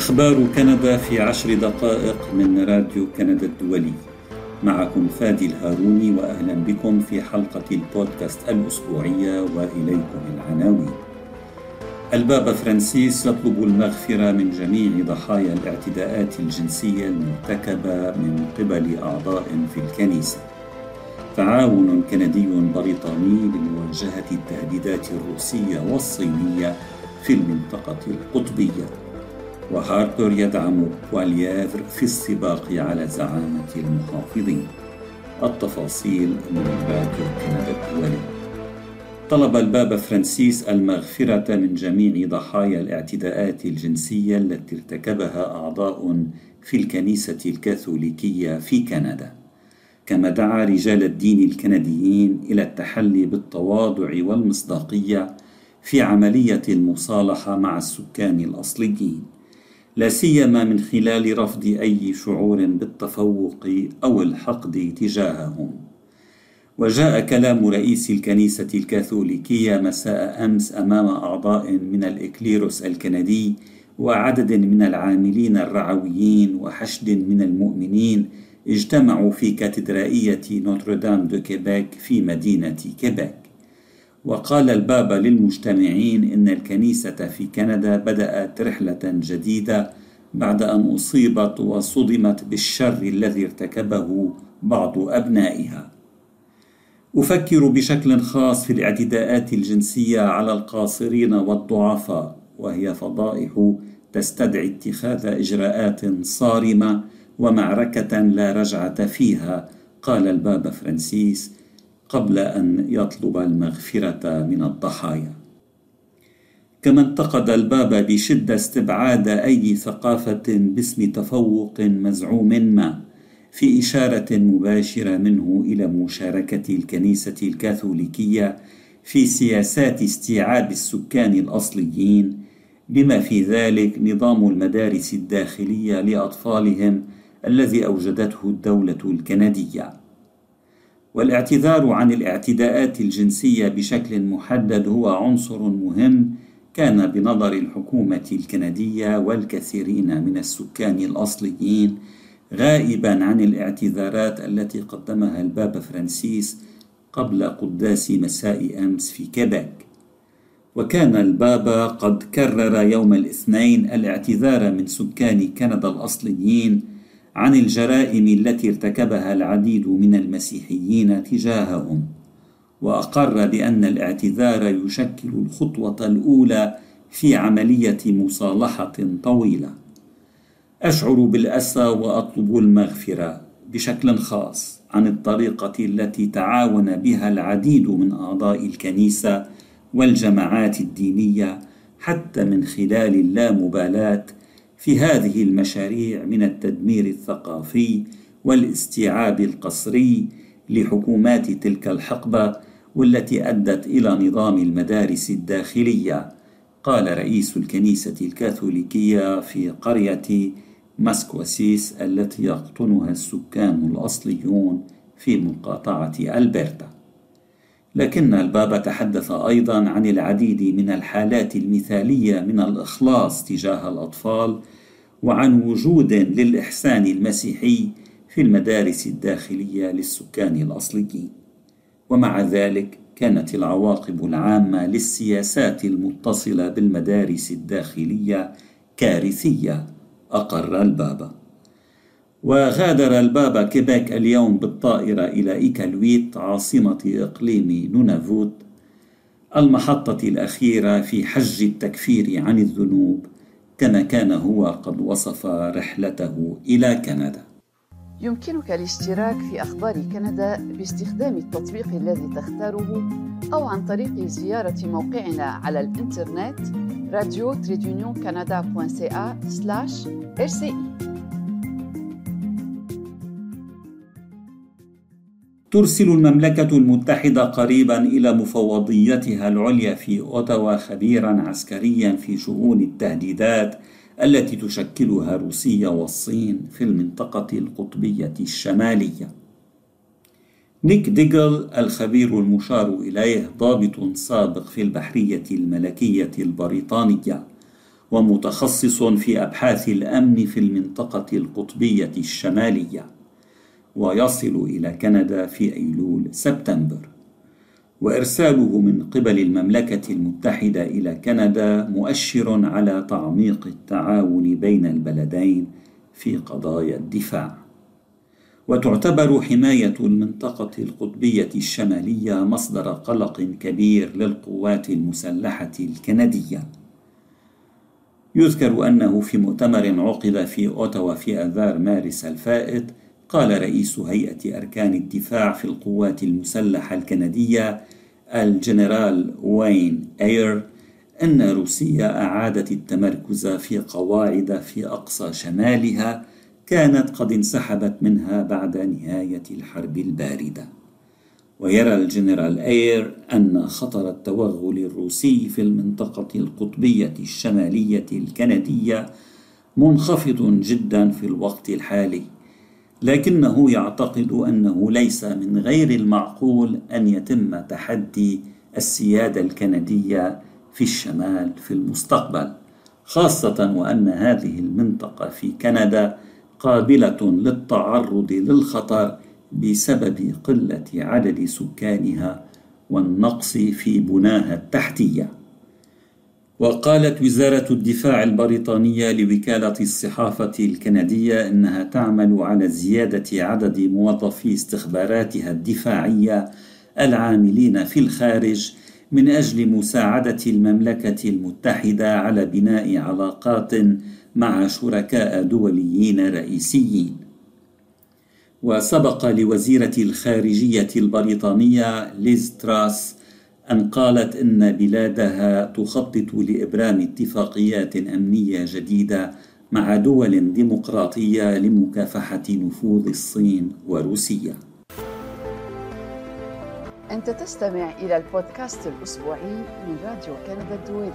أخبار كندا في عشر دقائق من راديو كندا الدولي. معكم فادي الهاروني وأهلا بكم في حلقة البودكاست الأسبوعية وإليكم العناوين. البابا فرانسيس يطلب المغفرة من جميع ضحايا الاعتداءات الجنسية المرتكبة من قبل أعضاء في الكنيسة. تعاون كندي بريطاني لمواجهة التهديدات الروسية والصينية في المنطقة القطبية. وهاربر يدعم واليافر في السباق على زعامة المحافظين. التفاصيل من راديو كندا الدولي طلب البابا فرانسيس المغفرة من جميع ضحايا الاعتداءات الجنسية التي ارتكبها أعضاء في الكنيسة الكاثوليكية في كندا. كما دعا رجال الدين الكنديين إلى التحلي بالتواضع والمصداقية في عملية المصالحة مع السكان الأصليين. لا سيما من خلال رفض أي شعور بالتفوق أو الحقد تجاههم. وجاء كلام رئيس الكنيسة الكاثوليكية مساء أمس أمام أعضاء من الإكليروس الكندي وعدد من العاملين الرعويين وحشد من المؤمنين اجتمعوا في كاتدرائية نوتردام دو كيبيك في مدينة كيبيك. وقال البابا للمجتمعين إن الكنيسة في كندا بدأت رحلة جديدة بعد أن أصيبت وصدمت بالشر الذي ارتكبه بعض أبنائها. أفكر بشكل خاص في الاعتداءات الجنسية على القاصرين والضعفاء وهي فضائح تستدعي اتخاذ إجراءات صارمة ومعركة لا رجعة فيها قال البابا فرانسيس قبل أن يطلب المغفرة من الضحايا. كما انتقد البابا بشدة استبعاد أي ثقافة باسم تفوق مزعوم ما في إشارة مباشرة منه إلى مشاركة الكنيسة الكاثوليكية في سياسات استيعاب السكان الأصليين بما في ذلك نظام المدارس الداخلية لأطفالهم الذي أوجدته الدولة الكندية. والاعتذار عن الاعتداءات الجنسية بشكل محدد هو عنصر مهم كان بنظر الحكومة الكندية والكثيرين من السكان الأصليين غائبا عن الاعتذارات التي قدمها البابا فرانسيس قبل قداس مساء أمس في كيبيك وكان البابا قد كرر يوم الاثنين الاعتذار من سكان كندا الأصليين عن الجرائم التي ارتكبها العديد من المسيحيين تجاههم وأقر بأن الاعتذار يشكل الخطوة الأولى في عملية مصالحة طويلة. أشعر بالأسى وأطلب المغفرة بشكل خاص عن الطريقة التي تعاون بها العديد من أعضاء الكنيسة والجماعات الدينية حتى من خلال اللامبالاة في هذه المشاريع من التدمير الثقافي والاستيعاب القسري لحكومات تلك الحقبة والتي أدت إلى نظام المدارس الداخلية. قال رئيس الكنيسة الكاثوليكية في قرية ماسكوسيس التي يقطنها السكان الأصليون في مقاطعة ألبرتا. لكن البابا تحدث أيضا عن العديد من الحالات المثالية من الإخلاص تجاه الأطفال وعن وجود للإحسان المسيحي في المدارس الداخلية للسكان الأصليين. ومع ذلك كانت العواقب العامة للسياسات المتصلة بالمدارس الداخلية كارثية أقر البابا وغادر البابا كيبيك اليوم بالطائرة إلى إيكالويت عاصمة إقليم نونافوت المحطة الأخيرة في حج التكفير عن الذنوب كما كان هو قد وصف رحلته إلى كندا. يمكنك الاشتراك في أخبار كندا باستخدام التطبيق الذي تختاره أو عن طريق زيارة موقعنا على الإنترنت راديو ترسل المملكة المتحدة قريبا إلى مفوضيتها العليا في أوتاوا خبيرا عسكريا في شؤون التهديدات التي تشكلها روسيا والصين في المنطقة القطبية الشمالية. نيك ديجل الخبير المشار إليه ضابط سابق في البحرية الملكية البريطانية ومتخصص في أبحاث الأمن في المنطقة القطبية الشمالية ويصل إلى كندا في أيلول سبتمبر وإرساله من قبل المملكة المتحدة إلى كندا مؤشر على تعميق التعاون بين البلدين في قضايا الدفاع وتعتبر حماية المنطقة القطبية الشمالية مصدر قلق كبير للقوات المسلحة الكندية. يذكر أنه في مؤتمر عقد في أوتاوا في آذار مارس الفائت قال رئيس هيئة أركان الدفاع في القوات المسلحة الكندية الجنرال وين أير أن روسيا أعادت التمركز في قواعد في أقصى شمالها كانت قد انسحبت منها بعد نهاية الحرب الباردة. ويرى الجنرال أير أن خطر التوغل الروسي في المنطقة القطبية الشمالية الكندية منخفض جدا في الوقت الحالي. لكنه يعتقد أنه ليس من غير المعقول أن يتم تحدي السيادة الكندية في الشمال في المستقبل خاصة وأن هذه المنطقة في كندا قابلة للتعرض للخطر بسبب قلة عدد سكانها والنقص في بناها التحتية. وقالت وزارة الدفاع البريطانية لوكالة الصحافة الكندية إنها تعمل على زيادة عدد موظفي استخباراتها الدفاعية العاملين في الخارج من أجل مساعدة المملكة المتحدة على بناء علاقات مع شركاء دوليين رئيسيين. وسبق لوزيرة الخارجية البريطانية ليز تراس أن قالت إن بلادها تخطط لإبرام اتفاقيات أمنية جديدة مع دول ديمقراطية لمكافحة نفوذ الصين وروسيا. أنت تستمع إلى البودكاست الأسبوعي من راديو كندا الدولي.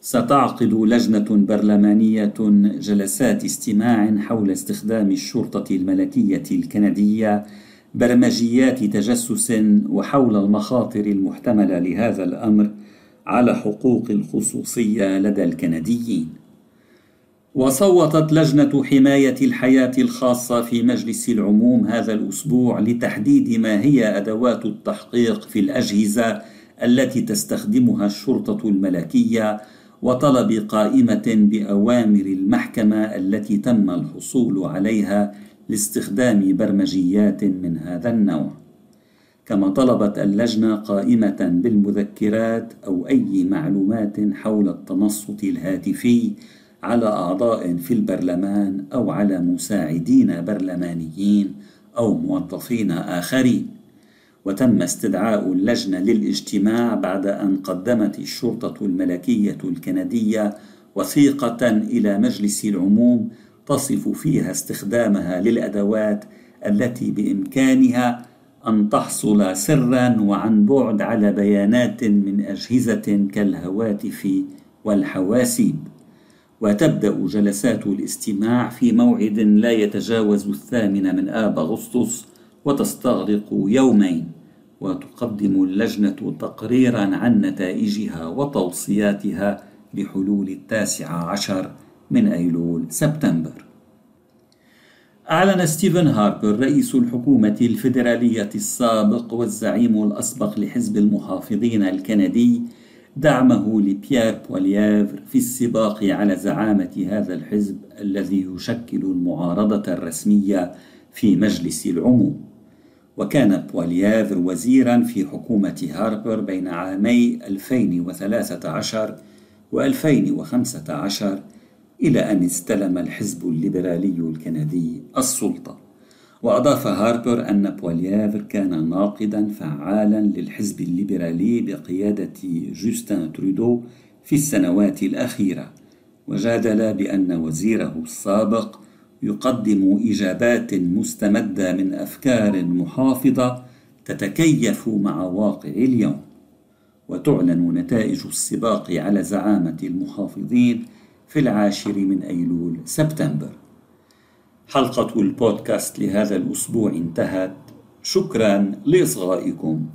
ستعقد لجنة برلمانية جلسات استماع حول استخدام الشرطة الملكية الكندية برمجيات تجسس وحول المخاطر المحتملة لهذا الأمر على حقوق الخصوصية لدى الكنديين. وصوتت لجنة حماية الحياة الخاصة في مجلس العموم هذا الأسبوع لتحديد ما هي أدوات التحقيق في الأجهزة التي تستخدمها الشرطة الملكية وطلب قائمة بأوامر المحكمة التي تم الحصول عليها لاستخدام برمجيات من هذا النوع. كما طلبت اللجنة قائمة بالمذكرات أو أي معلومات حول التنصت الهاتفي على أعضاء في البرلمان أو على مساعدين برلمانيين أو موظفين آخرين. وتم استدعاء اللجنة للاجتماع بعد أن قدمت الشرطة الملكية الكندية وثيقة إلى مجلس العموم تصف فيها استخدامها للأدوات التي بإمكانها أن تحصل سرا وعن بعد على بيانات من أجهزة كالهواتف والحواسيب. وتبدأ جلسات الاستماع في موعد لا يتجاوز الثامن من آب أغسطس وتستغرق يومين وتقدم اللجنة تقريرا عن نتائجها وتوصياتها بحلول التاسع عشر. من أيلول سبتمبر. أعلن ستيفن هاربر رئيس الحكومة الفيدرالية السابق والزعيم الأسبق لحزب المحافظين الكندي دعمه لبيير بوليافر في السباق على زعامة هذا الحزب الذي يشكل المعارضة الرسمية في مجلس العموم. وكان بوليافر وزيرا في حكومة هاربر بين عامي 2013 و 2015 إلى أن استلم الحزب الليبرالي الكندي السلطة. وأضاف هاربر أن بوليافر كان ناقدا فعالا للحزب الليبرالي بقيادة جوستن ترودو في السنوات الأخيرة. وجادل بأن وزيره السابق يقدم إجابات مستمدة من أفكار محافظة تتكيف مع واقع اليوم. وتعلن نتائج السباق على زعامة المحافظين في العاشر من أيلول سبتمبر. حلقة البودكاست لهذا الأسبوع انتهت. شكرا لإصغائكم.